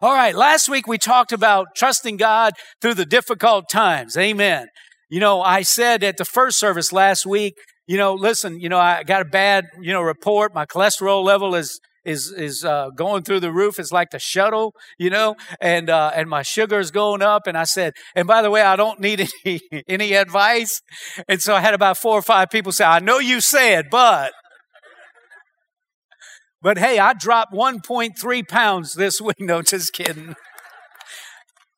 All right, last week we talked about trusting God through the difficult times. Amen. You know, I said at the first service last week, you know, listen, you know, I got a bad, you know, report. My cholesterol level is is is uh, going through the roof. It's like the shuttle, you know, and uh, and my sugar is going up. And I said, and by the way, I don't need any any advice. And so I had about four or five people say, I know you said, but but hey, I dropped 1.3 pounds this week. No, just kidding.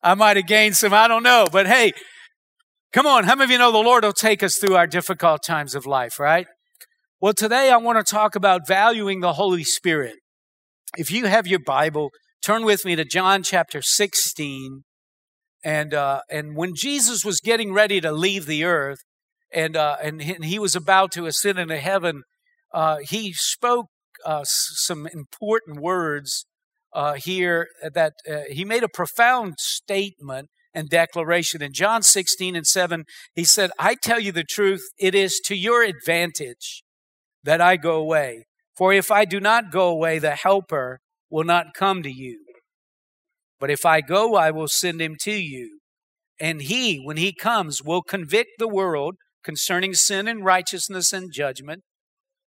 I might have gained some, I don't know. But hey, come on. How many of you know the Lord will take us through our difficult times of life, right? Well, today I want to talk about valuing the Holy Spirit. If you have your Bible, turn with me to John chapter 16. And, uh, and when Jesus was getting ready to leave the earth and, uh, and, he was about to ascend into heaven, uh, he spoke uh, some important words uh, here that uh, he made a profound statement and declaration. In John 16 and 7, he said, I tell you the truth, it is to your advantage that I go away. For if I do not go away, the Helper will not come to you. But if I go, I will send him to you. And he, when he comes, will convict the world concerning sin and righteousness and judgment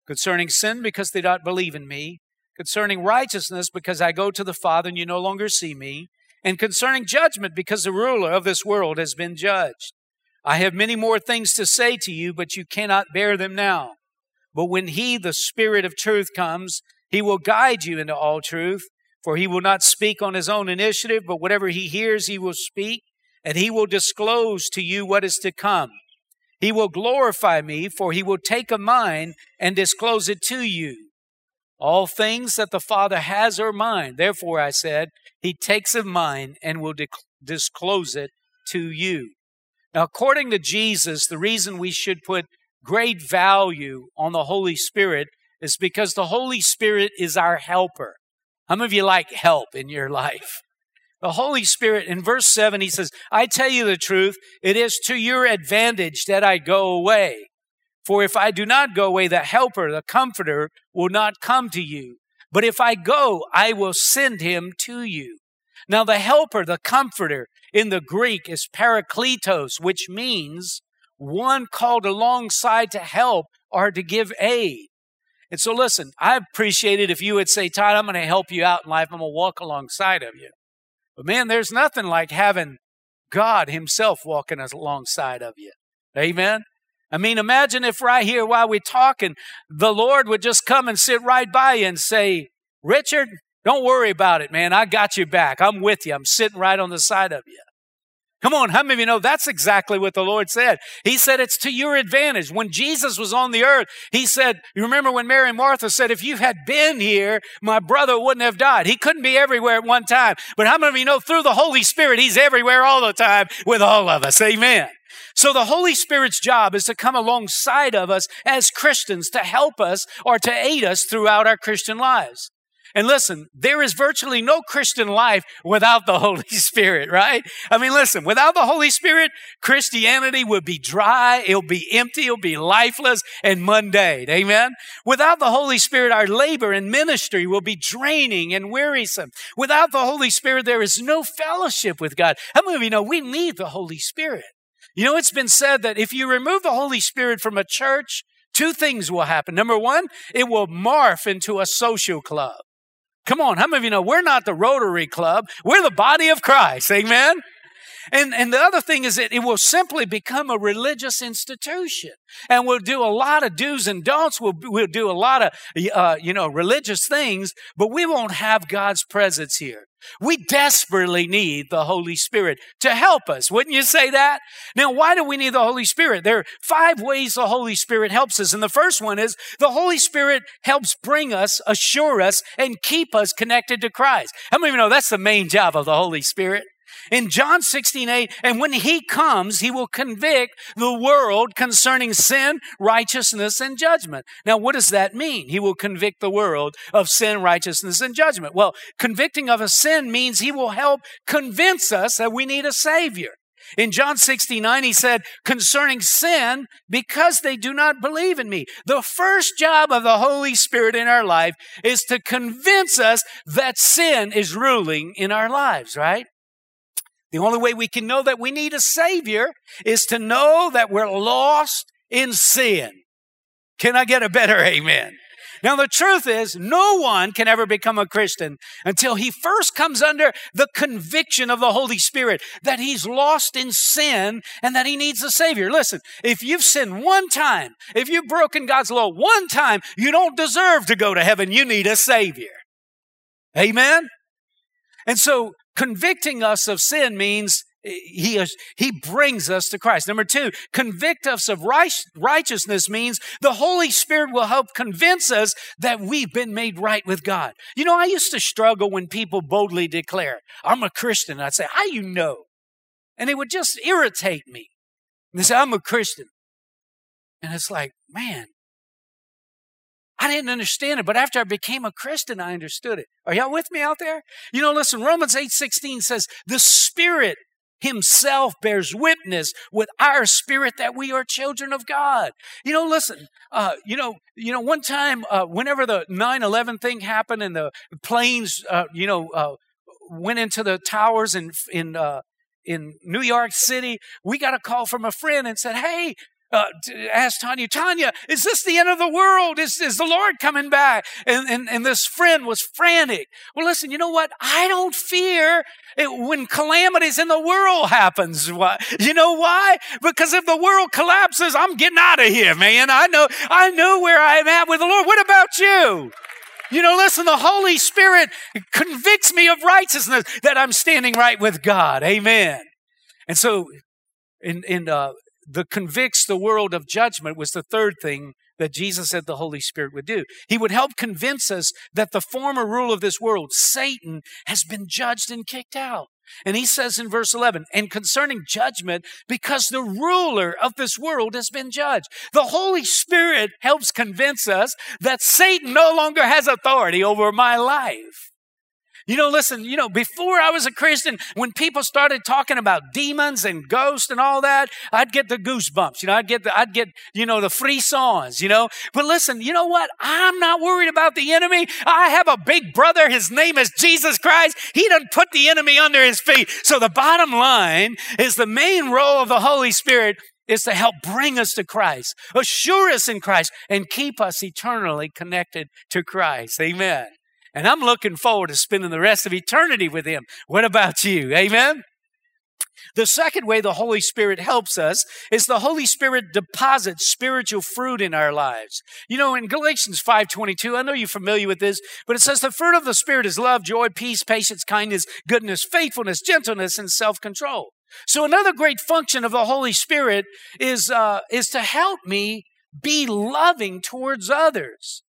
concerning sin because they don't believe in me, concerning righteousness because I go to the Father and you no longer see me, and concerning judgment because the ruler of this world has been judged. I have many more things to say to you, but you cannot bear them now. But when He, the Spirit of truth, comes, He will guide you into all truth, for He will not speak on His own initiative, but whatever He hears, He will speak, and He will disclose to you what is to come. He will glorify me, for he will take of mine and disclose it to you. All things that the Father has are mine. Therefore, I said, He takes of mine and will disclose it to you. Now, according to Jesus, the reason we should put great value on the Holy Spirit is because the Holy Spirit is our helper. How many of you like help in your life? The Holy Spirit, in verse 7, he says, I tell you the truth, it is to your advantage that I go away. For if I do not go away, the helper, the comforter, will not come to you. But if I go, I will send him to you. Now, the helper, the comforter, in the Greek is parakletos, which means one called alongside to help or to give aid. And so, listen, I appreciate it if you would say, Todd, I'm going to help you out in life. I'm going to walk alongside of you. But man, there's nothing like having God Himself walking alongside of you. Amen. I mean, imagine if right here while we're talking, the Lord would just come and sit right by you and say, Richard, don't worry about it, man. I got you back. I'm with you. I'm sitting right on the side of you. Come on, how many of you know that's exactly what the Lord said? He said it's to your advantage. When Jesus was on the earth, He said, you remember when Mary and Martha said, if you had been here, my brother wouldn't have died. He couldn't be everywhere at one time. But how many of you know through the Holy Spirit, He's everywhere all the time with all of us? Amen. So the Holy Spirit's job is to come alongside of us as Christians to help us or to aid us throughout our Christian lives. And listen, there is virtually no Christian life without the Holy Spirit, right? I mean, listen, without the Holy Spirit, Christianity would be dry, it'll be empty, it'll be lifeless and mundane. Amen? Without the Holy Spirit, our labor and ministry will be draining and wearisome. Without the Holy Spirit, there is no fellowship with God. How many of you know we need the Holy Spirit? You know, it's been said that if you remove the Holy Spirit from a church, two things will happen. Number one, it will morph into a social club. Come on, how many of you know we're not the Rotary Club? We're the body of Christ. Amen? And, and the other thing is that it will simply become a religious institution. And we'll do a lot of do's and don'ts. We'll, we'll do a lot of, uh, you know, religious things, but we won't have God's presence here. We desperately need the Holy Spirit to help us. Wouldn't you say that? Now, why do we need the Holy Spirit? There are five ways the Holy Spirit helps us. And the first one is the Holy Spirit helps bring us, assure us, and keep us connected to Christ. How many of you know that's the main job of the Holy Spirit? In John 16, 8, and when he comes, he will convict the world concerning sin, righteousness, and judgment. Now, what does that mean? He will convict the world of sin, righteousness, and judgment. Well, convicting of a sin means he will help convince us that we need a Savior. In John 69, he said, concerning sin, because they do not believe in me. The first job of the Holy Spirit in our life is to convince us that sin is ruling in our lives, right? The only way we can know that we need a Savior is to know that we're lost in sin. Can I get a better amen? Now, the truth is, no one can ever become a Christian until he first comes under the conviction of the Holy Spirit that he's lost in sin and that he needs a Savior. Listen, if you've sinned one time, if you've broken God's law one time, you don't deserve to go to heaven. You need a Savior. Amen? And so, convicting us of sin means he, he brings us to Christ. Number two, convict us of righteousness means the Holy Spirit will help convince us that we've been made right with God. You know, I used to struggle when people boldly declare, I'm a Christian. I'd say, How you know? And it would just irritate me. And they say, I'm a Christian. And it's like, man, I didn't understand it, but after I became a Christian, I understood it. Are y'all with me out there? You know, listen, Romans 8 16 says, The Spirit himself bears witness with our spirit that we are children of God. You know, listen, uh, you know, you know, one time, uh, whenever the 9-11 thing happened and the planes, uh, you know, uh, went into the towers in, in, uh, in New York City, we got a call from a friend and said, Hey, uh, asked Tanya, Tanya, is this the end of the world? Is, is the Lord coming back? And, and, and this friend was frantic. Well, listen, you know what? I don't fear when calamities in the world happens. You know why? Because if the world collapses, I'm getting out of here, man. I know, I know where I'm at with the Lord. What about you? You know, listen, the Holy Spirit convicts me of righteousness that I'm standing right with God. Amen. And so in, in uh, the convicts the world of judgment was the third thing that Jesus said the Holy Spirit would do. He would help convince us that the former rule of this world, Satan, has been judged and kicked out. And he says in verse 11, and concerning judgment, because the ruler of this world has been judged. The Holy Spirit helps convince us that Satan no longer has authority over my life. You know, listen, you know, before I was a Christian, when people started talking about demons and ghosts and all that, I'd get the goosebumps. You know, I'd get the, I'd get, you know, the free songs, you know. But listen, you know what? I'm not worried about the enemy. I have a big brother. His name is Jesus Christ. He doesn't put the enemy under his feet. So the bottom line is the main role of the Holy Spirit is to help bring us to Christ, assure us in Christ, and keep us eternally connected to Christ. Amen. And I'm looking forward to spending the rest of eternity with Him. What about you? Amen? The second way the Holy Spirit helps us is the Holy Spirit deposits spiritual fruit in our lives. You know, in Galatians 5:22, I know you're familiar with this, but it says the fruit of the Spirit is love, joy, peace, patience, kindness, goodness, faithfulness, gentleness, and self-control. So another great function of the Holy Spirit is uh, is to help me be loving towards others.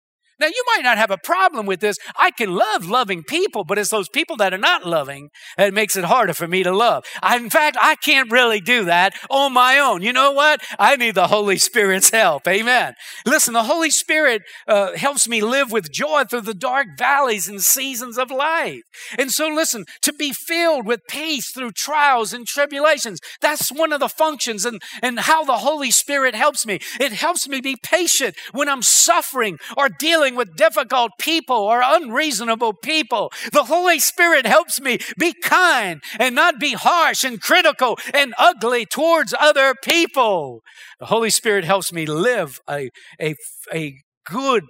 Now, you might not have a problem with this. I can love loving people, but it's those people that are not loving that makes it harder for me to love. I, in fact, I can't really do that on my own. You know what? I need the Holy Spirit's help. Amen. Listen, the Holy Spirit uh, helps me live with joy through the dark valleys and seasons of life. And so, listen, to be filled with peace through trials and tribulations, that's one of the functions and, and how the Holy Spirit helps me. It helps me be patient when I'm suffering or dealing dealing with difficult people or unreasonable people. The Holy Spirit helps me be kind and not be harsh and critical and ugly towards other people. The Holy Spirit helps me live a, a, a good,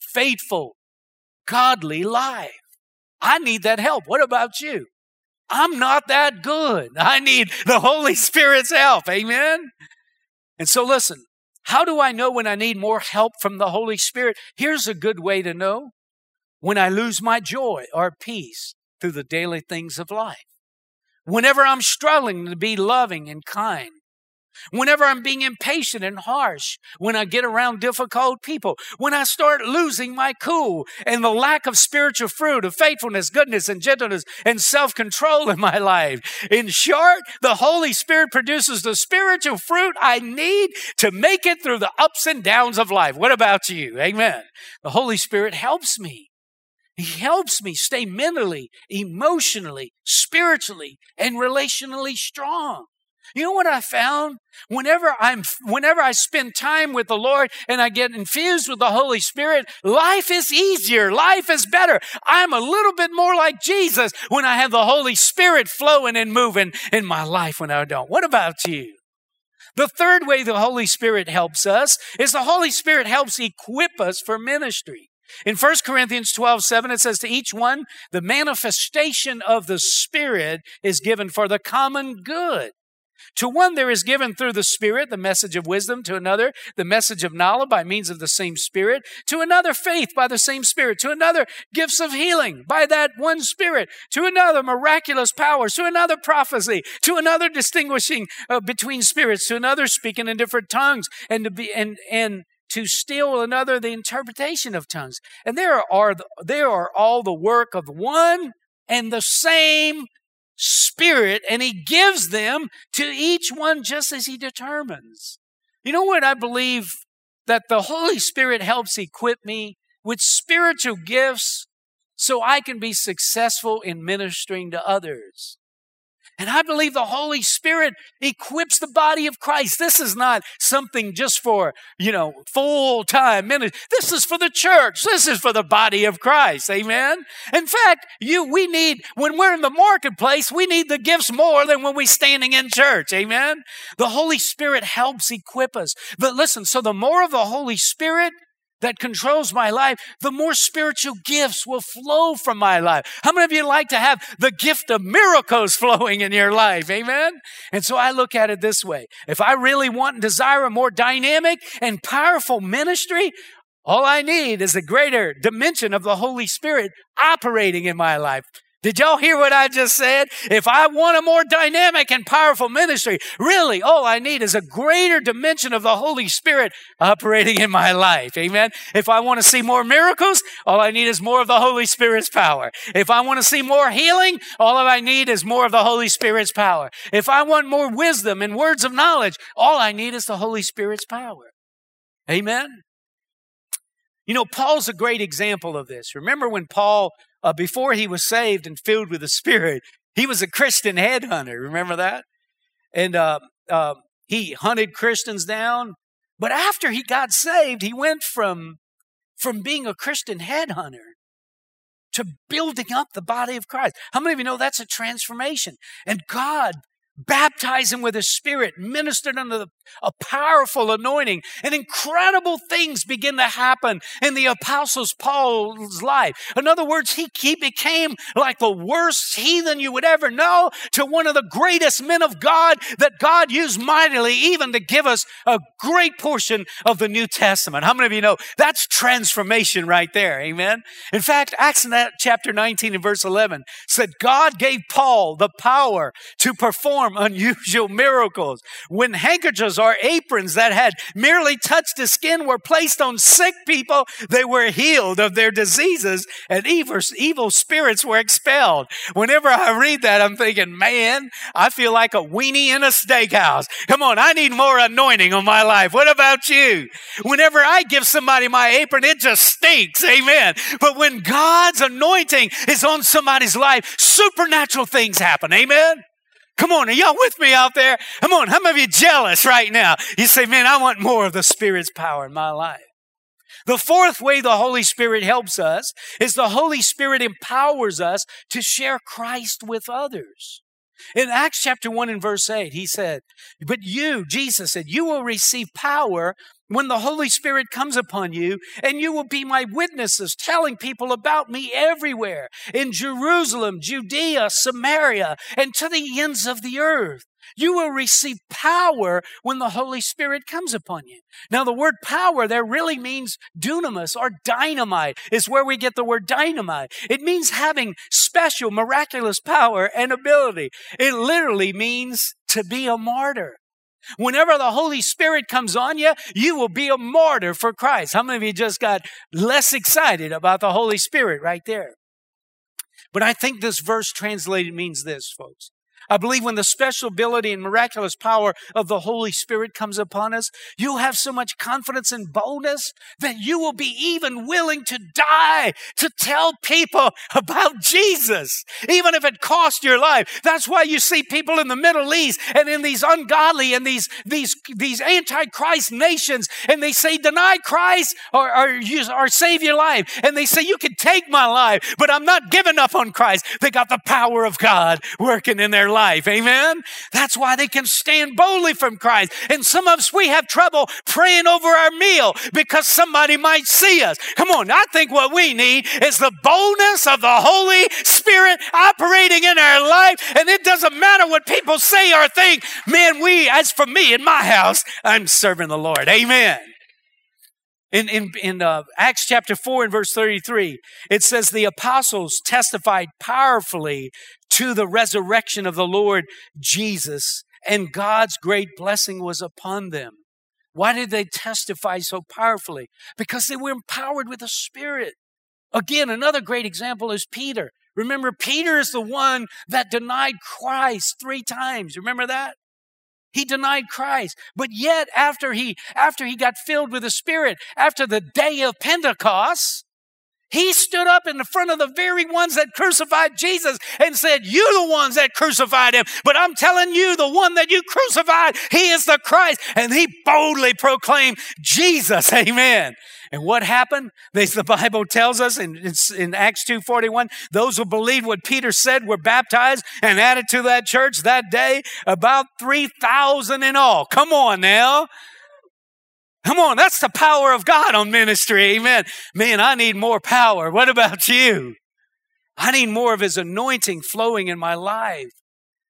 faithful, godly life. I need that help. What about you? I'm not that good. I need the Holy Spirit's help. Amen. And so listen, how do I know when I need more help from the Holy Spirit? Here's a good way to know when I lose my joy or peace through the daily things of life. Whenever I'm struggling to be loving and kind, whenever I'm being impatient and harsh, when I get around difficult people, when I start losing my cool and the lack of spiritual fruit of faithfulness, goodness, and gentleness and self control in my life. In short, the Holy Spirit produces the spiritual fruit I need to make it through the ups and downs of life. What about you? Amen. The Holy Spirit helps me. He helps me stay mentally, emotionally, spiritually, and relationally strong. You know what I found? Whenever I'm, whenever I spend time with the Lord and I get infused with the Holy Spirit, life is easier. Life is better. I'm a little bit more like Jesus when I have the Holy Spirit flowing and moving in my life when I don't. What about you? The third way the Holy Spirit helps us is the Holy Spirit helps equip us for ministry. In 1 Corinthians 12, 7, it says, To each one, the manifestation of the Spirit is given for the common good. To one there is given through the Spirit the message of wisdom, to another the message of knowledge by means of the same Spirit, to another faith by the same Spirit, to another gifts of healing by that one Spirit, to another miraculous powers, to another prophecy, to another distinguishing uh, between spirits, to another speaking in different tongues, and to be and and to still another the interpretation of tongues. And there are there are all the work of one and the same Spirit, and He gives them to each one just as He determines. You know what I believe? That the Holy Spirit helps equip me with spiritual gifts so I can be successful in ministering to others. And I believe the Holy Spirit equips the body of Christ. This is not something just for, you know, full time ministry. This is for the church. This is for the body of Christ. Amen. In fact, you, we need, when we're in the marketplace, we need the gifts more than when we're standing in church. Amen. The Holy Spirit helps equip us. But listen, so the more of the Holy Spirit, that controls my life, the more spiritual gifts will flow from my life. How many of you like to have the gift of miracles flowing in your life? Amen. And so I look at it this way. If I really want and desire a more dynamic and powerful ministry, all I need is a greater dimension of the Holy Spirit operating in my life. Did y'all hear what I just said? If I want a more dynamic and powerful ministry, really all I need is a greater dimension of the Holy Spirit operating in my life. Amen. If I want to see more miracles, all I need is more of the Holy Spirit's power. If I want to see more healing, all I need is more of the Holy Spirit's power. If I want more wisdom and words of knowledge, all I need is the Holy Spirit's power. Amen. You know, Paul's a great example of this. Remember when Paul uh, before he was saved and filled with the Spirit, he was a Christian headhunter. Remember that? And uh, uh, he hunted Christians down. But after he got saved, he went from, from being a Christian headhunter to building up the body of Christ. How many of you know that's a transformation? And God baptized him with his spirit, ministered under the, a powerful anointing, and incredible things begin to happen in the apostles Paul's life. In other words, he, he became like the worst heathen you would ever know to one of the greatest men of God that God used mightily even to give us a great portion of the New Testament. How many of you know that's transformation right there? Amen. In fact, Acts chapter 19 and verse 11 said God gave Paul the power to perform unusual miracles. When handkerchiefs or aprons that had merely touched the skin were placed on sick people, they were healed of their diseases and evil, evil spirits were expelled. Whenever I read that, I'm thinking, man, I feel like a weenie in a steakhouse. Come on, I need more anointing on my life. What about you? Whenever I give somebody my apron, it just stinks. Amen. But when God's anointing is on somebody's life, supernatural things happen. Amen. Come on, are y'all with me out there? Come on, how many of you jealous right now? You say, man, I want more of the Spirit's power in my life. The fourth way the Holy Spirit helps us is the Holy Spirit empowers us to share Christ with others. In Acts chapter 1 and verse 8, he said, But you, Jesus said, you will receive power when the Holy Spirit comes upon you, and you will be my witnesses, telling people about me everywhere in Jerusalem, Judea, Samaria, and to the ends of the earth. You will receive power when the Holy Spirit comes upon you. Now, the word power there really means dunamis or dynamite, is where we get the word dynamite. It means having special, miraculous power and ability. It literally means to be a martyr. Whenever the Holy Spirit comes on you, you will be a martyr for Christ. How many of you just got less excited about the Holy Spirit right there? But I think this verse translated means this, folks. I believe when the special ability and miraculous power of the Holy Spirit comes upon us, you'll have so much confidence and boldness that you will be even willing to die to tell people about Jesus, even if it cost your life. That's why you see people in the Middle East and in these ungodly and these, these, these antichrist nations, and they say, deny Christ or, or, or save your life. And they say, you can take my life, but I'm not giving up on Christ. They got the power of God working in their life life. Amen. That's why they can stand boldly from Christ. And some of us, we have trouble praying over our meal because somebody might see us. Come on. I think what we need is the boldness of the Holy Spirit operating in our life. And it doesn't matter what people say or think. Man, we, as for me in my house, I'm serving the Lord. Amen. In, in, in uh, Acts chapter 4 and verse 33, it says, The apostles testified powerfully to the resurrection of the Lord Jesus, and God's great blessing was upon them. Why did they testify so powerfully? Because they were empowered with the Spirit. Again, another great example is Peter. Remember, Peter is the one that denied Christ three times. Remember that? He denied Christ. But yet, after he, after he got filled with the Spirit, after the day of Pentecost, he stood up in the front of the very ones that crucified Jesus and said, You're the ones that crucified him, but I'm telling you, the one that you crucified, he is the Christ. And he boldly proclaimed Jesus. Amen. And what happened? the Bible tells us in, in Acts 2.41, those who believed what Peter said were baptized and added to that church that day, about 3,000 in all. Come on now. Come on, that's the power of God on ministry. Amen. Man, I need more power. What about you? I need more of His anointing flowing in my life.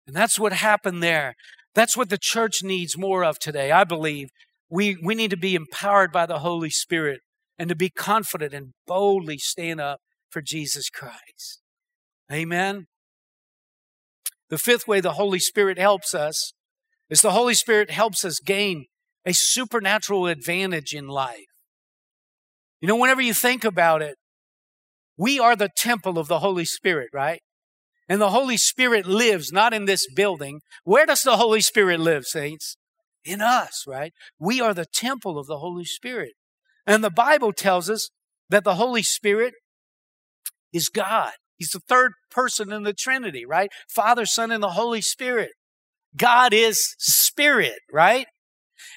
And that's what happened there. That's what the church needs more of today, I believe. We, we need to be empowered by the Holy Spirit and to be confident and boldly stand up for Jesus Christ. Amen. The fifth way the Holy Spirit helps us is the Holy Spirit helps us gain a supernatural advantage in life. You know, whenever you think about it, we are the temple of the Holy Spirit, right? And the Holy Spirit lives not in this building. Where does the Holy Spirit live, saints? In us, right? We are the temple of the Holy Spirit. And the Bible tells us that the Holy Spirit is God. He's the third person in the Trinity, right? Father, Son, and the Holy Spirit. God is spirit, right?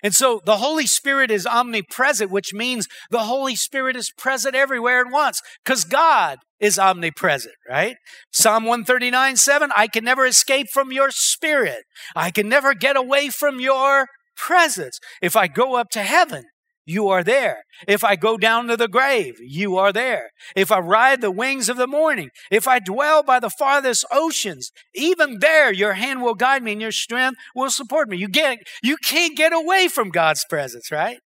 And so the Holy Spirit is omnipresent, which means the Holy Spirit is present everywhere at once because God is omnipresent, right? Psalm 139 7, I can never escape from your spirit. I can never get away from your presence. If I go up to heaven, you are there. If I go down to the grave, you are there. If I ride the wings of the morning, if I dwell by the farthest oceans, even there your hand will guide me and your strength will support me. You get you can't get away from God's presence, right?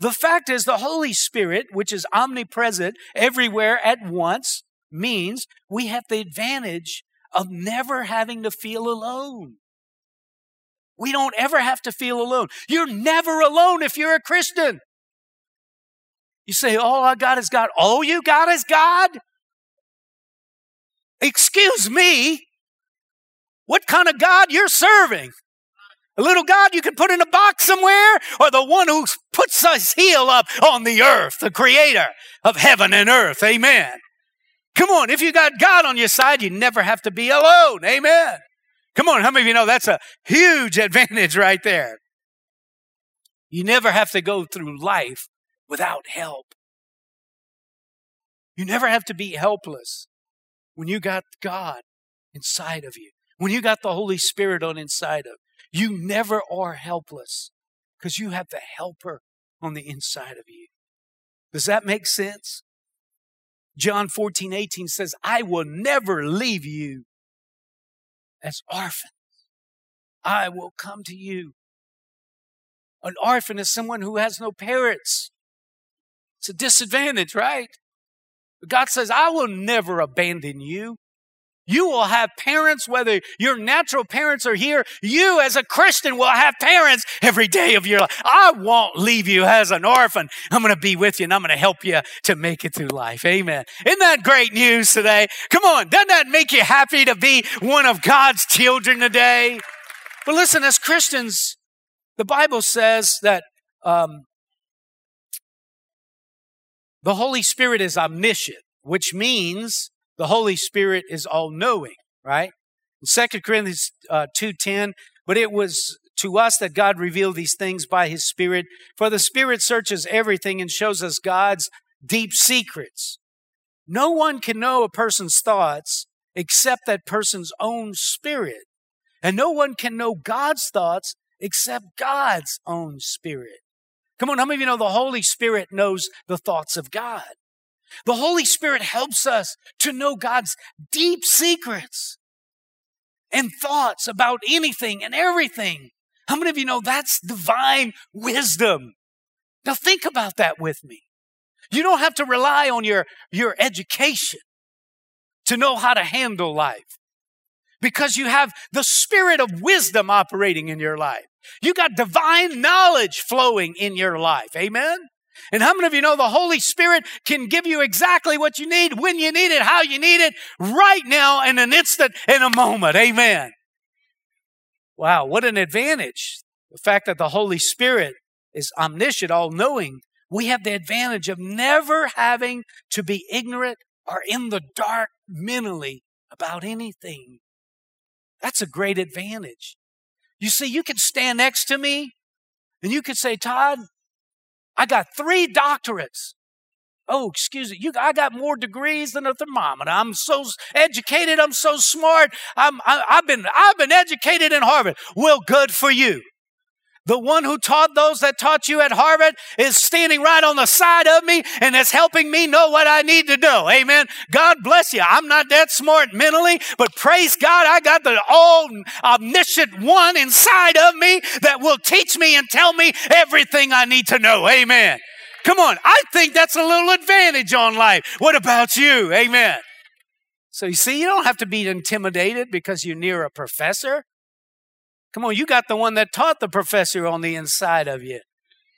The fact is the Holy Spirit, which is omnipresent everywhere at once, means we have the advantage of never having to feel alone. We don't ever have to feel alone. You're never alone if you're a Christian. You say, All I got is God. All you got is God? Excuse me. What kind of God you're serving? A little God you can put in a box somewhere, or the one who puts his heel up on the earth, the creator of heaven and earth. Amen. Come on, if you got God on your side, you never have to be alone. Amen. Come on, how many of you know that's a huge advantage right there? You never have to go through life without help. You never have to be helpless when you got God inside of you, when you got the Holy Spirit on inside of you. You never are helpless because you have the helper on the inside of you. Does that make sense? John 14, 18 says, I will never leave you as orphans. I will come to you. An orphan is someone who has no parents. It's a disadvantage, right? But God says, I will never abandon you. You will have parents, whether your natural parents are here, you as a Christian will have parents every day of your life. I won't leave you as an orphan. I'm going to be with you and I'm going to help you to make it through life. Amen. Isn't that great news today? Come on. Doesn't that make you happy to be one of God's children today? But listen, as Christians, the Bible says that um, the Holy Spirit is omniscient, which means the Holy Spirit is all knowing, right? In 2 Corinthians uh, 2.10, but it was to us that God revealed these things by his Spirit. For the Spirit searches everything and shows us God's deep secrets. No one can know a person's thoughts except that person's own spirit. And no one can know God's thoughts except God's own spirit. Come on, how many of you know the Holy Spirit knows the thoughts of God? The Holy Spirit helps us to know God's deep secrets and thoughts about anything and everything. How many of you know that's divine wisdom? Now think about that with me. You don't have to rely on your, your education to know how to handle life because you have the spirit of wisdom operating in your life. You got divine knowledge flowing in your life. Amen? And how many of you know the Holy Spirit can give you exactly what you need, when you need it, how you need it, right now in an instant, in a moment? Amen. Wow, what an advantage. The fact that the Holy Spirit is omniscient, all knowing. We have the advantage of never having to be ignorant or in the dark mentally about anything. That's a great advantage. You see, you can stand next to me and you could say, Todd, I got three doctorates. Oh, excuse me. You, I got more degrees than a thermometer. I'm so educated. I'm so smart. I'm, I, I've been, I've been educated in Harvard. Well, good for you. The one who taught those that taught you at Harvard is standing right on the side of me and is helping me know what I need to know. Amen. God bless you. I'm not that smart mentally, but praise God, I got the all omniscient one inside of me that will teach me and tell me everything I need to know. Amen. Come on. I think that's a little advantage on life. What about you? Amen. So you see, you don't have to be intimidated because you're near a professor. Come on, you got the one that taught the professor on the inside of you.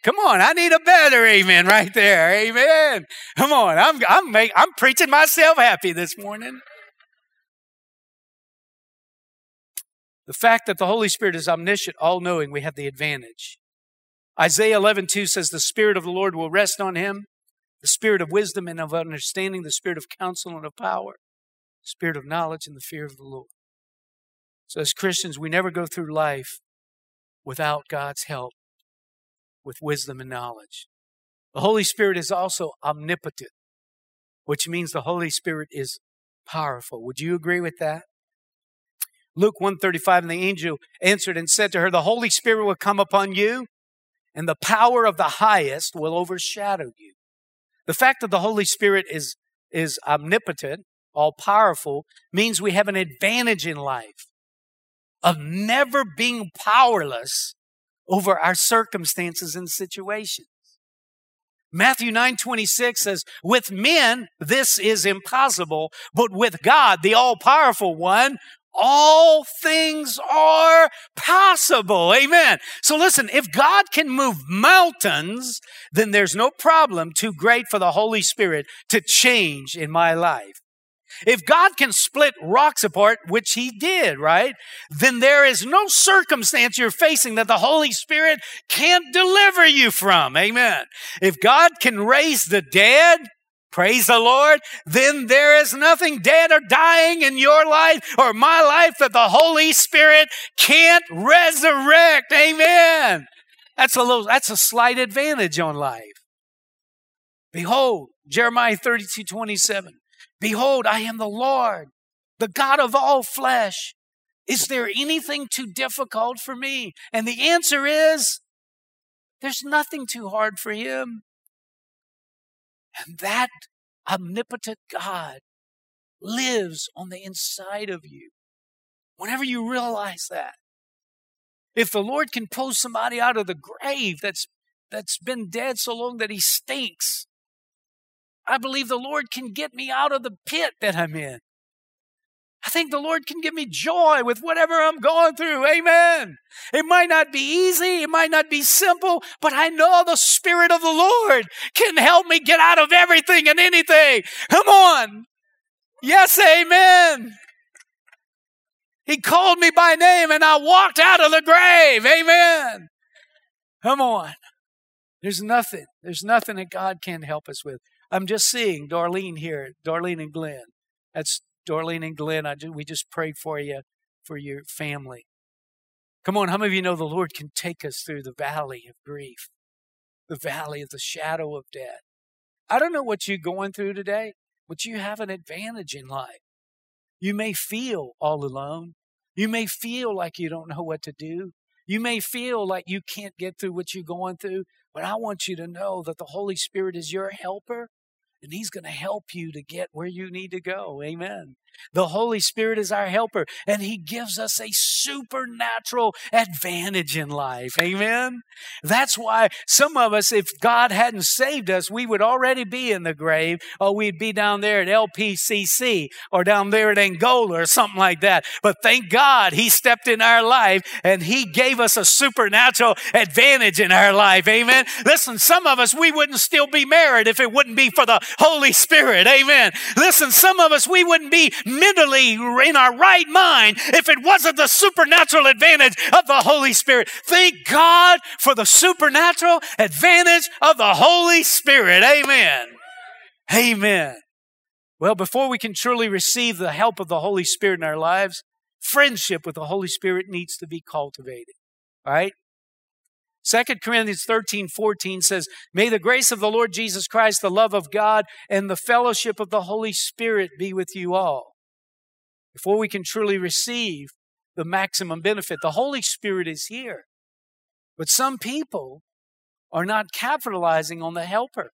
Come on, I need a better amen right there. Amen. Come on, I'm I'm make, I'm preaching myself happy this morning. The fact that the Holy Spirit is omniscient, all knowing, we have the advantage. Isaiah 11, 2 says, The Spirit of the Lord will rest on him, the Spirit of wisdom and of understanding, the Spirit of counsel and of power, the Spirit of knowledge and the fear of the Lord. So, as Christians, we never go through life without God's help, with wisdom and knowledge. The Holy Spirit is also omnipotent, which means the Holy Spirit is powerful. Would you agree with that? Luke 135 and the angel answered and said to her, The Holy Spirit will come upon you, and the power of the highest will overshadow you. The fact that the Holy Spirit is, is omnipotent, all powerful, means we have an advantage in life of never being powerless over our circumstances and situations. Matthew 9 26 says, With men, this is impossible, but with God, the all powerful one, all things are possible. Amen. So listen, if God can move mountains, then there's no problem too great for the Holy Spirit to change in my life. If God can split rocks apart, which He did, right? Then there is no circumstance you're facing that the Holy Spirit can't deliver you from. Amen. If God can raise the dead, Praise the Lord. Then there is nothing dead or dying in your life or my life that the Holy Spirit can't resurrect. Amen. That's a little, that's a slight advantage on life. Behold, Jeremiah 32, 27. Behold, I am the Lord, the God of all flesh. Is there anything too difficult for me? And the answer is there's nothing too hard for him. And that omnipotent God lives on the inside of you. Whenever you realize that, if the Lord can pull somebody out of the grave that's that's been dead so long that he stinks, I believe the Lord can get me out of the pit that I'm in. I think the Lord can give me joy with whatever I'm going through. Amen. It might not be easy. It might not be simple, but I know the Spirit of the Lord can help me get out of everything and anything. Come on. Yes, amen. He called me by name and I walked out of the grave. Amen. Come on. There's nothing. There's nothing that God can't help us with. I'm just seeing Darlene here, Darlene and Glenn. That's Darlene and Glenn. I just, we just prayed for you, for your family. Come on, how many of you know the Lord can take us through the valley of grief, the valley of the shadow of death? I don't know what you're going through today, but you have an advantage in life. You may feel all alone. You may feel like you don't know what to do. You may feel like you can't get through what you're going through, but I want you to know that the Holy Spirit is your helper and He's going to help you to get where you need to go. Amen. The Holy Spirit is our helper, and He gives us a supernatural advantage in life. Amen. That's why some of us, if God hadn't saved us, we would already be in the grave, or we'd be down there at LPCC, or down there at Angola, or something like that. But thank God He stepped in our life and He gave us a supernatural advantage in our life. Amen. Listen, some of us, we wouldn't still be married if it wouldn't be for the Holy Spirit. Amen. Listen, some of us, we wouldn't be mentally in our right mind if it wasn't the supernatural advantage of the Holy Spirit. Thank God for the supernatural advantage of the Holy Spirit. Amen. Amen. Well, before we can truly receive the help of the Holy Spirit in our lives, friendship with the Holy Spirit needs to be cultivated. All right? 2 Corinthians 13, 14 says, May the grace of the Lord Jesus Christ, the love of God, and the fellowship of the Holy Spirit be with you all before we can truly receive the maximum benefit. The Holy Spirit is here. But some people are not capitalizing on the helper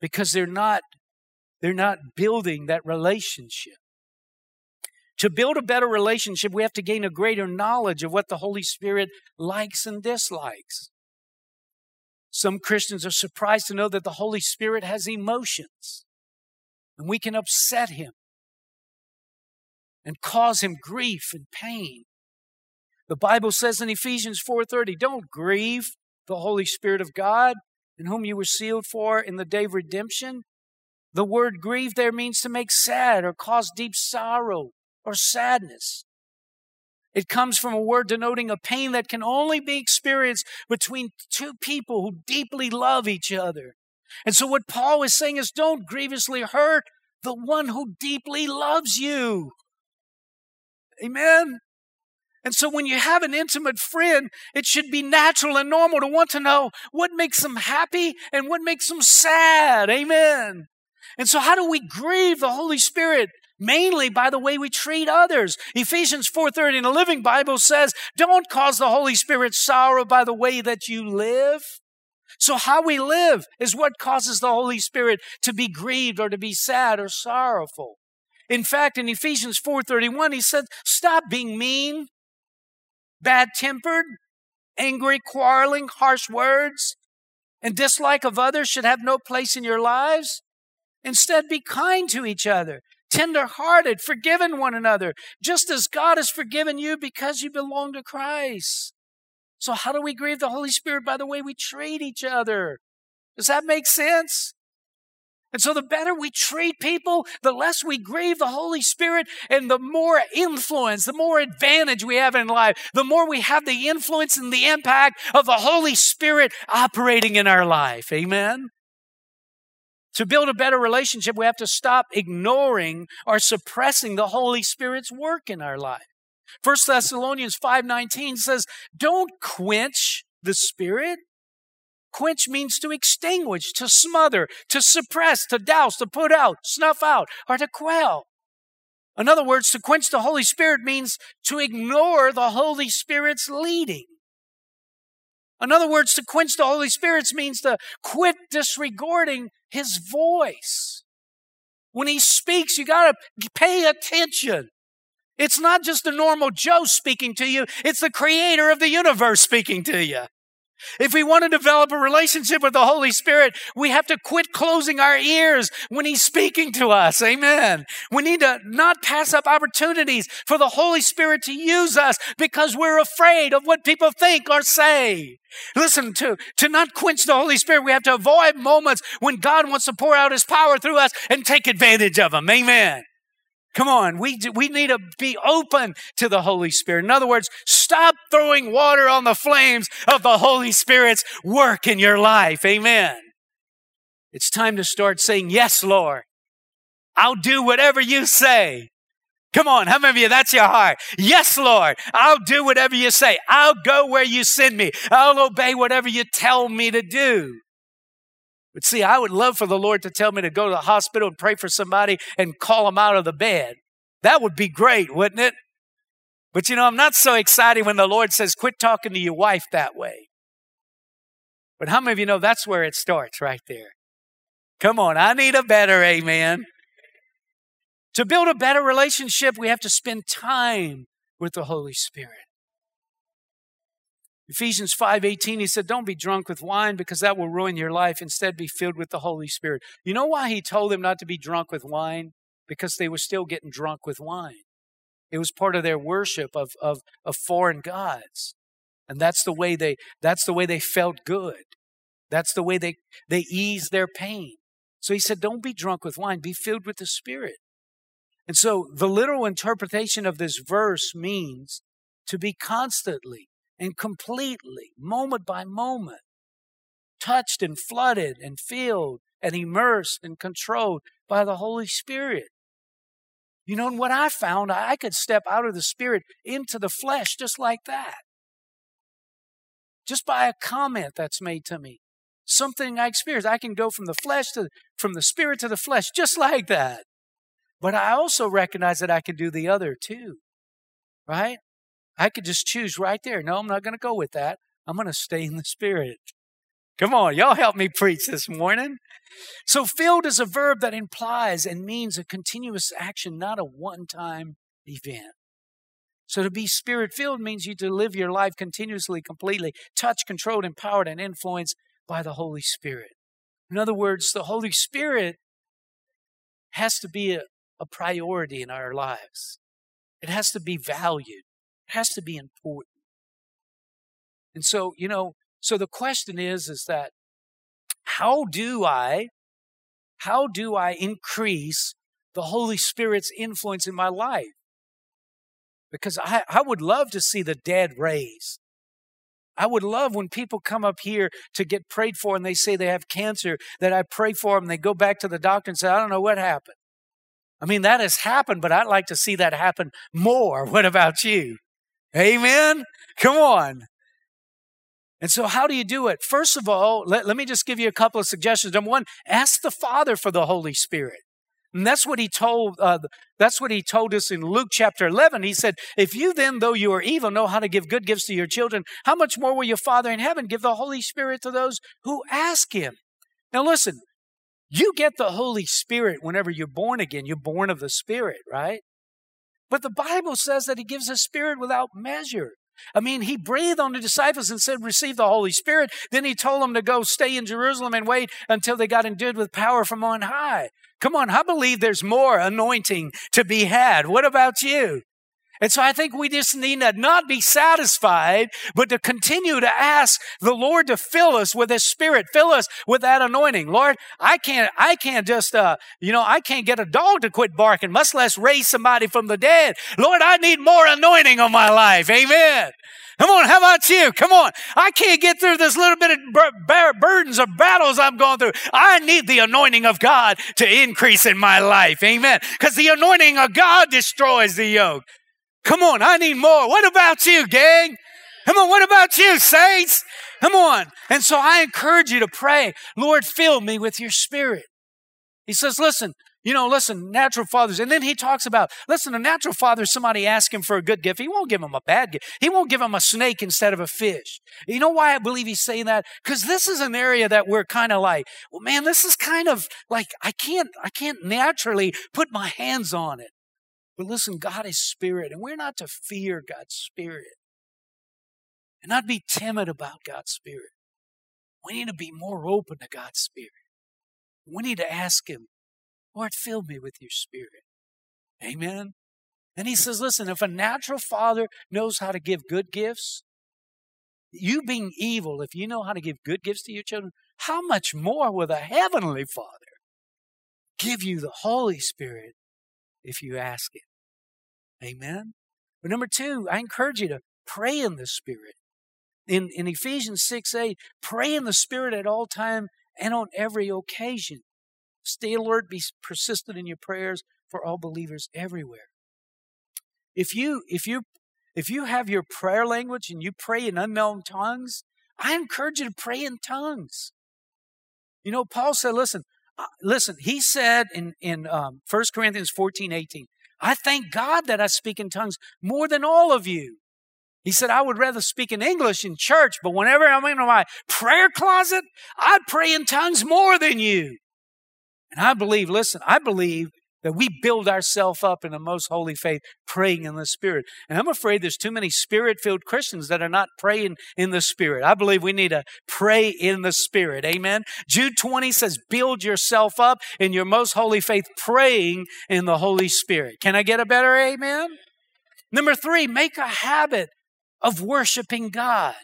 because they're not they're not building that relationship. To build a better relationship, we have to gain a greater knowledge of what the Holy Spirit likes and dislikes. Some Christians are surprised to know that the Holy Spirit has emotions and we can upset him and cause him grief and pain. The Bible says in Ephesians 4:30, don't grieve the Holy Spirit of God, in whom you were sealed for in the day of redemption. The word grieve there means to make sad or cause deep sorrow or sadness. It comes from a word denoting a pain that can only be experienced between two people who deeply love each other. And so, what Paul is saying is don't grievously hurt the one who deeply loves you. Amen. And so when you have an intimate friend, it should be natural and normal to want to know what makes them happy and what makes them sad. Amen. And so how do we grieve the Holy Spirit? Mainly by the way we treat others. Ephesians 4:30 in the Living Bible says, "Don't cause the Holy Spirit sorrow by the way that you live." So how we live is what causes the Holy Spirit to be grieved or to be sad or sorrowful. In fact, in Ephesians 4:31, he said, "Stop being mean, bad-tempered, angry, quarreling, harsh words, and dislike of others should have no place in your lives. Instead, be kind to each other, tender-hearted, forgiving one another, just as God has forgiven you because you belong to Christ." So how do we grieve the Holy Spirit by the way we treat each other? Does that make sense? And so the better we treat people, the less we grieve the Holy Spirit, and the more influence, the more advantage we have in life, the more we have the influence and the impact of the Holy Spirit operating in our life. Amen? To build a better relationship, we have to stop ignoring or suppressing the Holy Spirit's work in our life. 1 Thessalonians 5:19 says, "Don't quench the spirit." Quench means to extinguish, to smother, to suppress, to douse, to put out, snuff out, or to quell. In other words, to quench the Holy Spirit means to ignore the Holy Spirit's leading. In other words, to quench the Holy Spirit means to quit disregarding His voice. When He speaks, you got to pay attention. It's not just a normal Joe speaking to you, it's the creator of the universe speaking to you. If we want to develop a relationship with the Holy Spirit, we have to quit closing our ears when He's speaking to us. Amen. We need to not pass up opportunities for the Holy Spirit to use us because we're afraid of what people think or say. Listen, to, to not quench the Holy Spirit, we have to avoid moments when God wants to pour out His power through us and take advantage of them. Amen. Come on, we, we need to be open to the Holy Spirit. In other words, stop throwing water on the flames of the Holy Spirit's work in your life. Amen. It's time to start saying, Yes, Lord. I'll do whatever you say. Come on, how many of you, that's your heart? Yes, Lord, I'll do whatever you say. I'll go where you send me. I'll obey whatever you tell me to do. But see, I would love for the Lord to tell me to go to the hospital and pray for somebody and call them out of the bed. That would be great, wouldn't it? But you know, I'm not so excited when the Lord says, quit talking to your wife that way. But how many of you know that's where it starts right there? Come on, I need a better amen. To build a better relationship, we have to spend time with the Holy Spirit. Ephesians 5:18 he said don't be drunk with wine because that will ruin your life instead be filled with the Holy Spirit. You know why he told them not to be drunk with wine? Because they were still getting drunk with wine. It was part of their worship of, of, of foreign gods. And that's the way they that's the way they felt good. That's the way they they eased their pain. So he said don't be drunk with wine, be filled with the Spirit. And so the literal interpretation of this verse means to be constantly and completely, moment by moment, touched and flooded and filled and immersed and controlled by the Holy Spirit. You know, and what I found, I could step out of the Spirit into the flesh just like that. Just by a comment that's made to me. Something I experience. I can go from the flesh to from the spirit to the flesh, just like that. But I also recognize that I can do the other too. Right? I could just choose right there. No, I'm not going to go with that. I'm going to stay in the Spirit. Come on, y'all help me preach this morning. So, filled is a verb that implies and means a continuous action, not a one time event. So, to be spirit filled means you to live your life continuously, completely, touched, controlled, empowered, and influenced by the Holy Spirit. In other words, the Holy Spirit has to be a, a priority in our lives, it has to be valued has to be important. And so, you know, so the question is, is that how do I, how do I increase the Holy Spirit's influence in my life? Because I, I would love to see the dead raised. I would love when people come up here to get prayed for and they say they have cancer, that I pray for them. They go back to the doctor and say, I don't know what happened. I mean, that has happened, but I'd like to see that happen more. What about you? Amen? Come on. And so, how do you do it? First of all, let, let me just give you a couple of suggestions. Number one, ask the Father for the Holy Spirit. And that's what he told. Uh, that's what he told us in Luke chapter eleven. He said, "If you then, though you are evil, know how to give good gifts to your children, how much more will your Father in heaven give the Holy Spirit to those who ask Him?" Now, listen. You get the Holy Spirit whenever you're born again. You're born of the Spirit, right? But the Bible says that He gives a Spirit without measure. I mean, He breathed on the disciples and said, Receive the Holy Spirit. Then He told them to go stay in Jerusalem and wait until they got endued with power from on high. Come on, I believe there's more anointing to be had. What about you? And so I think we just need to not be satisfied, but to continue to ask the Lord to fill us with His Spirit, fill us with that anointing. Lord, I can't, I can't just, uh, you know, I can't get a dog to quit barking, much less raise somebody from the dead. Lord, I need more anointing on my life. Amen. Come on, how about you? Come on. I can't get through this little bit of bur- burdens or battles I'm going through. I need the anointing of God to increase in my life. Amen. Because the anointing of God destroys the yoke. Come on, I need more. What about you, gang? Come on, what about you, saints? Come on. And so I encourage you to pray, Lord, fill me with your spirit. He says, listen, you know, listen, natural fathers. And then he talks about, listen, a natural father, somebody ask him for a good gift. He won't give him a bad gift. He won't give him a snake instead of a fish. You know why I believe he's saying that? Because this is an area that we're kind of like, well, man, this is kind of like, I can't, I can't naturally put my hands on it. But listen, God is spirit, and we're not to fear God's spirit. and not be timid about God's Spirit. We need to be more open to God's Spirit. We need to ask Him, Lord, fill me with your Spirit. Amen. And He says, listen, if a natural father knows how to give good gifts, you being evil, if you know how to give good gifts to your children, how much more will the Heavenly Father give you the Holy Spirit if you ask Him? Amen. But number two, I encourage you to pray in the Spirit. In, in Ephesians 6 8, pray in the Spirit at all time and on every occasion. Stay alert, be persistent in your prayers for all believers everywhere. If you if you if you have your prayer language and you pray in unknown tongues, I encourage you to pray in tongues. You know, Paul said, listen, uh, listen, he said in, in um, 1 Corinthians 14, 18, I thank God that I speak in tongues more than all of you. He said, I would rather speak in English in church, but whenever I'm in my prayer closet, I'd pray in tongues more than you. And I believe, listen, I believe that we build ourselves up in the most holy faith, praying in the Spirit. And I'm afraid there's too many Spirit filled Christians that are not praying in the Spirit. I believe we need to pray in the Spirit. Amen. Jude 20 says, build yourself up in your most holy faith, praying in the Holy Spirit. Can I get a better amen? Number three, make a habit of worshiping God.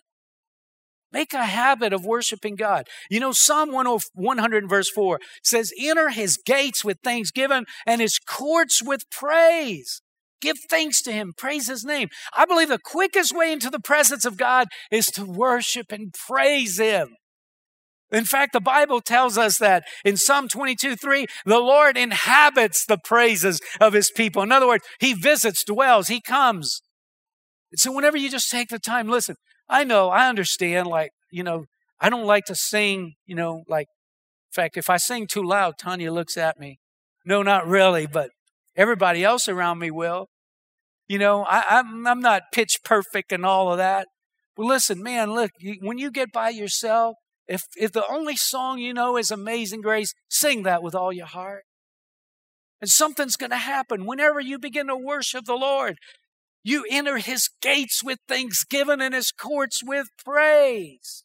Make a habit of worshiping God. You know, Psalm 100 verse 4 says, Enter his gates with thanksgiving and his courts with praise. Give thanks to him, praise his name. I believe the quickest way into the presence of God is to worship and praise him. In fact, the Bible tells us that in Psalm 22 3, the Lord inhabits the praises of his people. In other words, he visits, dwells, he comes. So whenever you just take the time, listen, I know, I understand, like, you know, I don't like to sing, you know, like, in fact, if I sing too loud, Tanya looks at me. No, not really, but everybody else around me will. You know, I, am I'm, I'm not pitch perfect and all of that. But listen, man, look, you, when you get by yourself, if, if the only song you know is Amazing Grace, sing that with all your heart. And something's going to happen whenever you begin to worship the Lord. You enter his gates with thanksgiving and his courts with praise.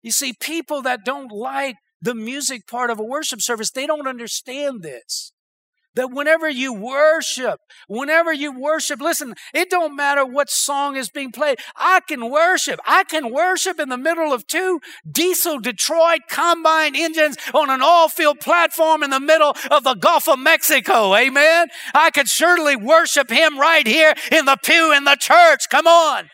You see, people that don't like the music part of a worship service, they don't understand this that whenever you worship, whenever you worship, listen, it don't matter what song is being played. I can worship. I can worship in the middle of two diesel Detroit combine engines on an oil field platform in the middle of the Gulf of Mexico. Amen. I could certainly worship him right here in the pew in the church. Come on.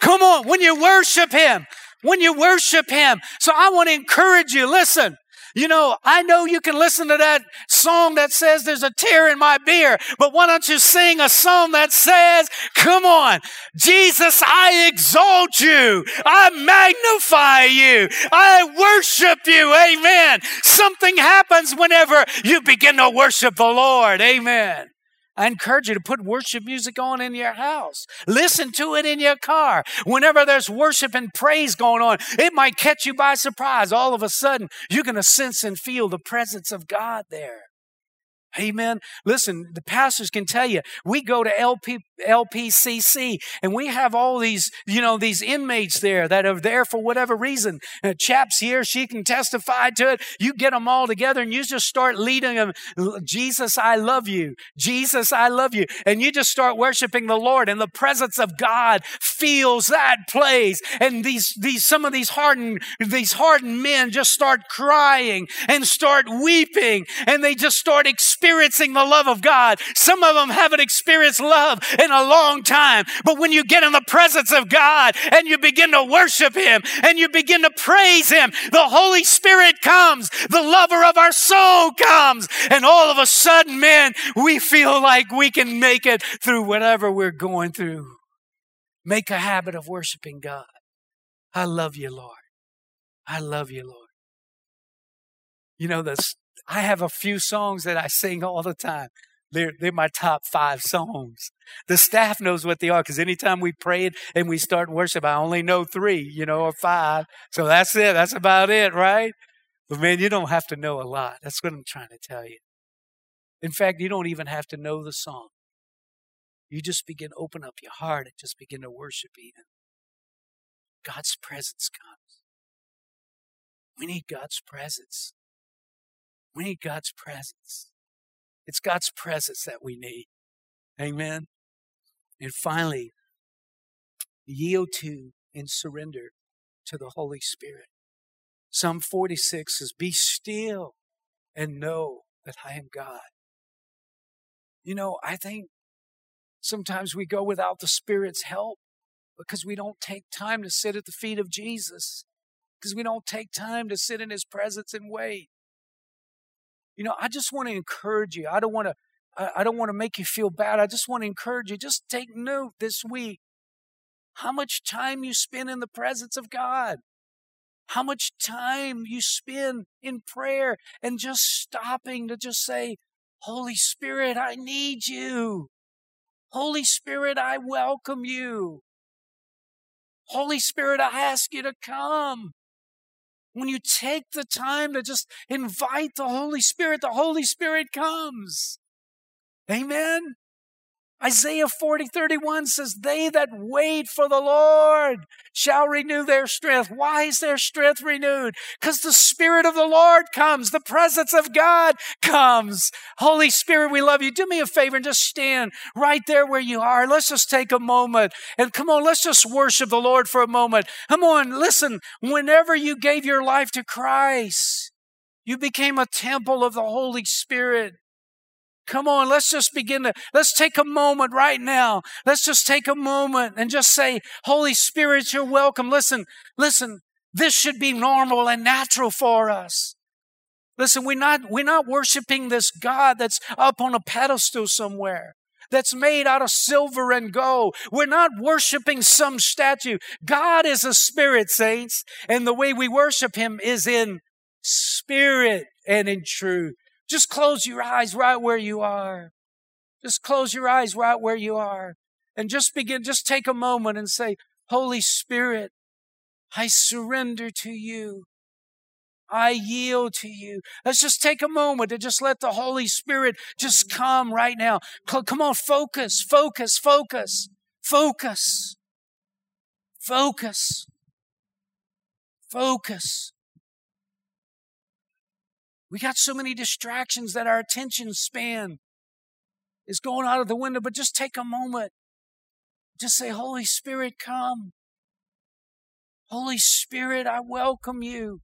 Come on. When you worship him, when you worship him. So I want to encourage you. Listen, you know, I know you can listen to that song that says there's a tear in my beer, but why don't you sing a song that says, come on, Jesus, I exalt you. I magnify you. I worship you. Amen. Something happens whenever you begin to worship the Lord. Amen. I encourage you to put worship music on in your house. Listen to it in your car. Whenever there's worship and praise going on, it might catch you by surprise. All of a sudden, you're going to sense and feel the presence of God there. Amen. Listen, the pastors can tell you, we go to LP, LPCC and we have all these, you know, these inmates there that are there for whatever reason. Uh, chaps here, she can testify to it. You get them all together and you just start leading them. Jesus, I love you. Jesus, I love you. And you just start worshiping the Lord and the presence of God feels that place. And these, these, some of these hardened, these hardened men just start crying and start weeping and they just start experiencing experiencing the love of God. Some of them haven't experienced love in a long time. But when you get in the presence of God and you begin to worship Him and you begin to praise Him, the Holy Spirit comes. The lover of our soul comes. And all of a sudden, man, we feel like we can make it through whatever we're going through. Make a habit of worshiping God. I love you, Lord. I love you, Lord. You know, this I have a few songs that I sing all the time. They're, they're my top five songs. The staff knows what they are because anytime we pray and we start worship, I only know three, you know, or five. So that's it. That's about it, right? But man, you don't have to know a lot. That's what I'm trying to tell you. In fact, you don't even have to know the song. You just begin open up your heart and just begin to worship even. God's presence comes. We need God's presence. We need God's presence. It's God's presence that we need. Amen. And finally, yield to and surrender to the Holy Spirit. Psalm 46 says, Be still and know that I am God. You know, I think sometimes we go without the Spirit's help because we don't take time to sit at the feet of Jesus, because we don't take time to sit in His presence and wait. You know, I just want to encourage you. I don't want to. I don't want to make you feel bad. I just want to encourage you. Just take note this week how much time you spend in the presence of God how much time you spend in prayer and just stopping to just say, Holy Spirit, I need you. Holy Spirit, I welcome you. Holy Spirit, I ask you to come. When you take the time to just invite the Holy Spirit, the Holy Spirit comes. Amen. Isaiah 40, 31 says, They that wait for the Lord shall renew their strength. Why is their strength renewed? Because the Spirit of the Lord comes, the presence of God comes. Holy Spirit, we love you. Do me a favor and just stand right there where you are. Let's just take a moment and come on, let's just worship the Lord for a moment. Come on, listen, whenever you gave your life to Christ, you became a temple of the Holy Spirit. Come on, let's just begin to, let's take a moment right now. Let's just take a moment and just say, Holy Spirit, you're welcome. Listen, listen, this should be normal and natural for us. Listen, we're not, we're not worshiping this God that's up on a pedestal somewhere that's made out of silver and gold. We're not worshiping some statue. God is a spirit, saints, and the way we worship him is in spirit and in truth. Just close your eyes right where you are. Just close your eyes right where you are. And just begin, just take a moment and say, Holy Spirit, I surrender to you. I yield to you. Let's just take a moment to just let the Holy Spirit just come right now. Come on, focus, focus, focus, focus, focus, focus. We got so many distractions that our attention span is going out of the window, but just take a moment. Just say, Holy Spirit, come. Holy Spirit, I welcome you.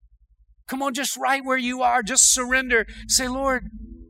Come on, just right where you are, just surrender. Say, Lord,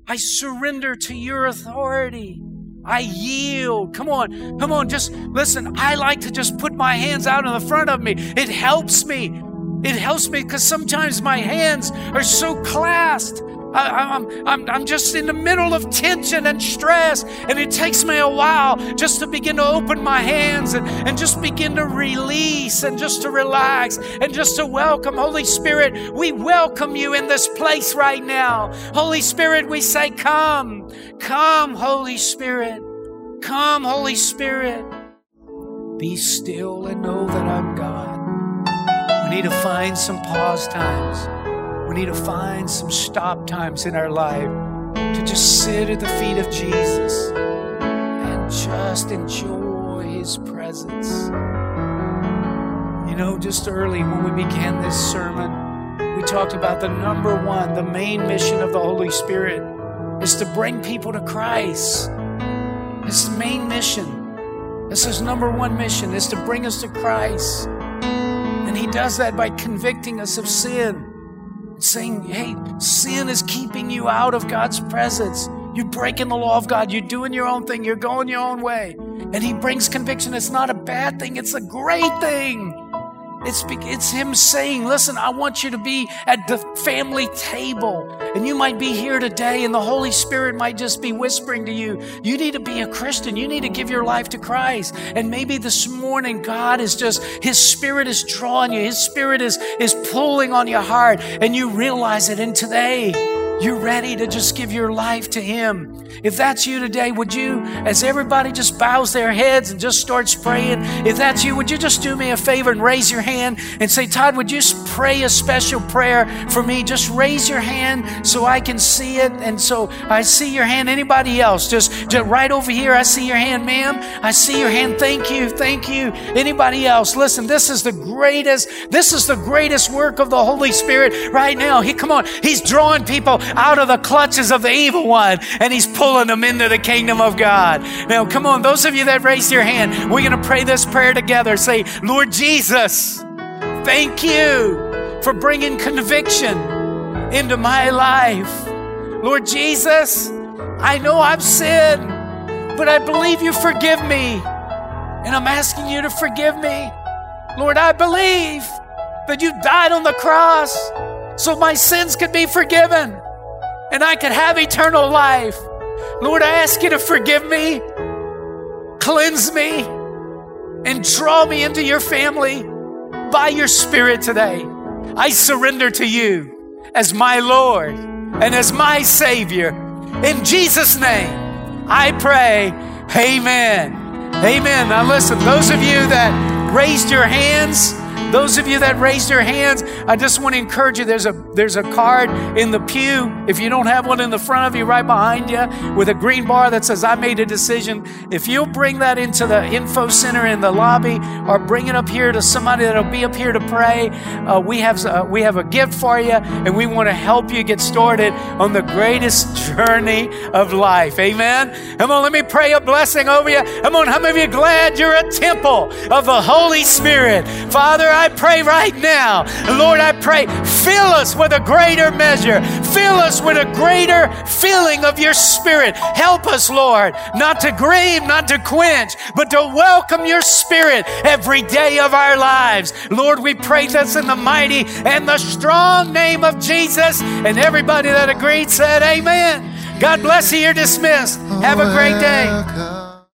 I surrender to your authority. I yield. Come on, come on, just listen. I like to just put my hands out in the front of me. It helps me. It helps me because sometimes my hands are so clasped. I, am I'm, I'm just in the middle of tension and stress, and it takes me a while just to begin to open my hands and, and just begin to release and just to relax and just to welcome. Holy Spirit, we welcome you in this place right now. Holy Spirit, we say, Come, come, Holy Spirit, come, Holy Spirit. Be still and know that I'm need to find some pause times. We need to find some stop times in our life to just sit at the feet of Jesus and just enjoy His presence. You know, just early when we began this sermon, we talked about the number one, the main mission of the Holy Spirit is to bring people to Christ. It's the main mission. This is number one mission is to bring us to Christ. And He does that by convicting us of sin. Saying, hey, sin is keeping you out of God's presence. You're breaking the law of God. You're doing your own thing. You're going your own way. And He brings conviction. It's not a bad thing, it's a great thing. It's, it's him saying, listen, I want you to be at the family table. And you might be here today and the Holy Spirit might just be whispering to you, you need to be a Christian. You need to give your life to Christ. And maybe this morning God is just, his spirit is drawing you. His spirit is, is pulling on your heart and you realize it. And today, you're ready to just give your life to Him. If that's you today, would you, as everybody just bows their heads and just starts praying, if that's you, would you just do me a favor and raise your hand and say, Todd, would you pray a special prayer for me? Just raise your hand so I can see it. And so I see your hand. Anybody else? Just, just right over here, I see your hand, ma'am. I see your hand. Thank you. Thank you. Anybody else? Listen, this is the greatest, this is the greatest work of the Holy Spirit right now. He, come on, He's drawing people out of the clutches of the evil one and He's pulling them into the kingdom of God. Now, come on, those of you that raised your hand, we're going to pray this prayer together. Say, Lord Jesus, thank you for bringing conviction into my life. Lord Jesus, I know I've sinned, but I believe you forgive me. And I'm asking you to forgive me. Lord, I believe that you died on the cross so my sins could be forgiven and I could have eternal life. Lord, I ask you to forgive me, cleanse me, and draw me into your family by your Spirit today. I surrender to you as my Lord and as my Savior. In Jesus' name, I pray, Amen. Amen. Now, listen, those of you that raised your hands, those of you that raised your hands, I just want to encourage you. There's a there's a card in the pew. If you don't have one in the front of you, right behind you, with a green bar that says "I made a decision." If you'll bring that into the info center in the lobby, or bring it up here to somebody that'll be up here to pray, uh, we have uh, we have a gift for you, and we want to help you get started on the greatest journey of life. Amen. Come on, let me pray a blessing over you. Come on, how many of you glad you're a temple of the Holy Spirit, Father? I pray right now, Lord, I pray, fill us with a greater measure. Fill us with a greater feeling of your spirit. Help us, Lord, not to grieve, not to quench, but to welcome your spirit every day of our lives. Lord, we pray this in the mighty and the strong name of Jesus. And everybody that agreed said, Amen. God bless you. You're dismissed. Have a great day.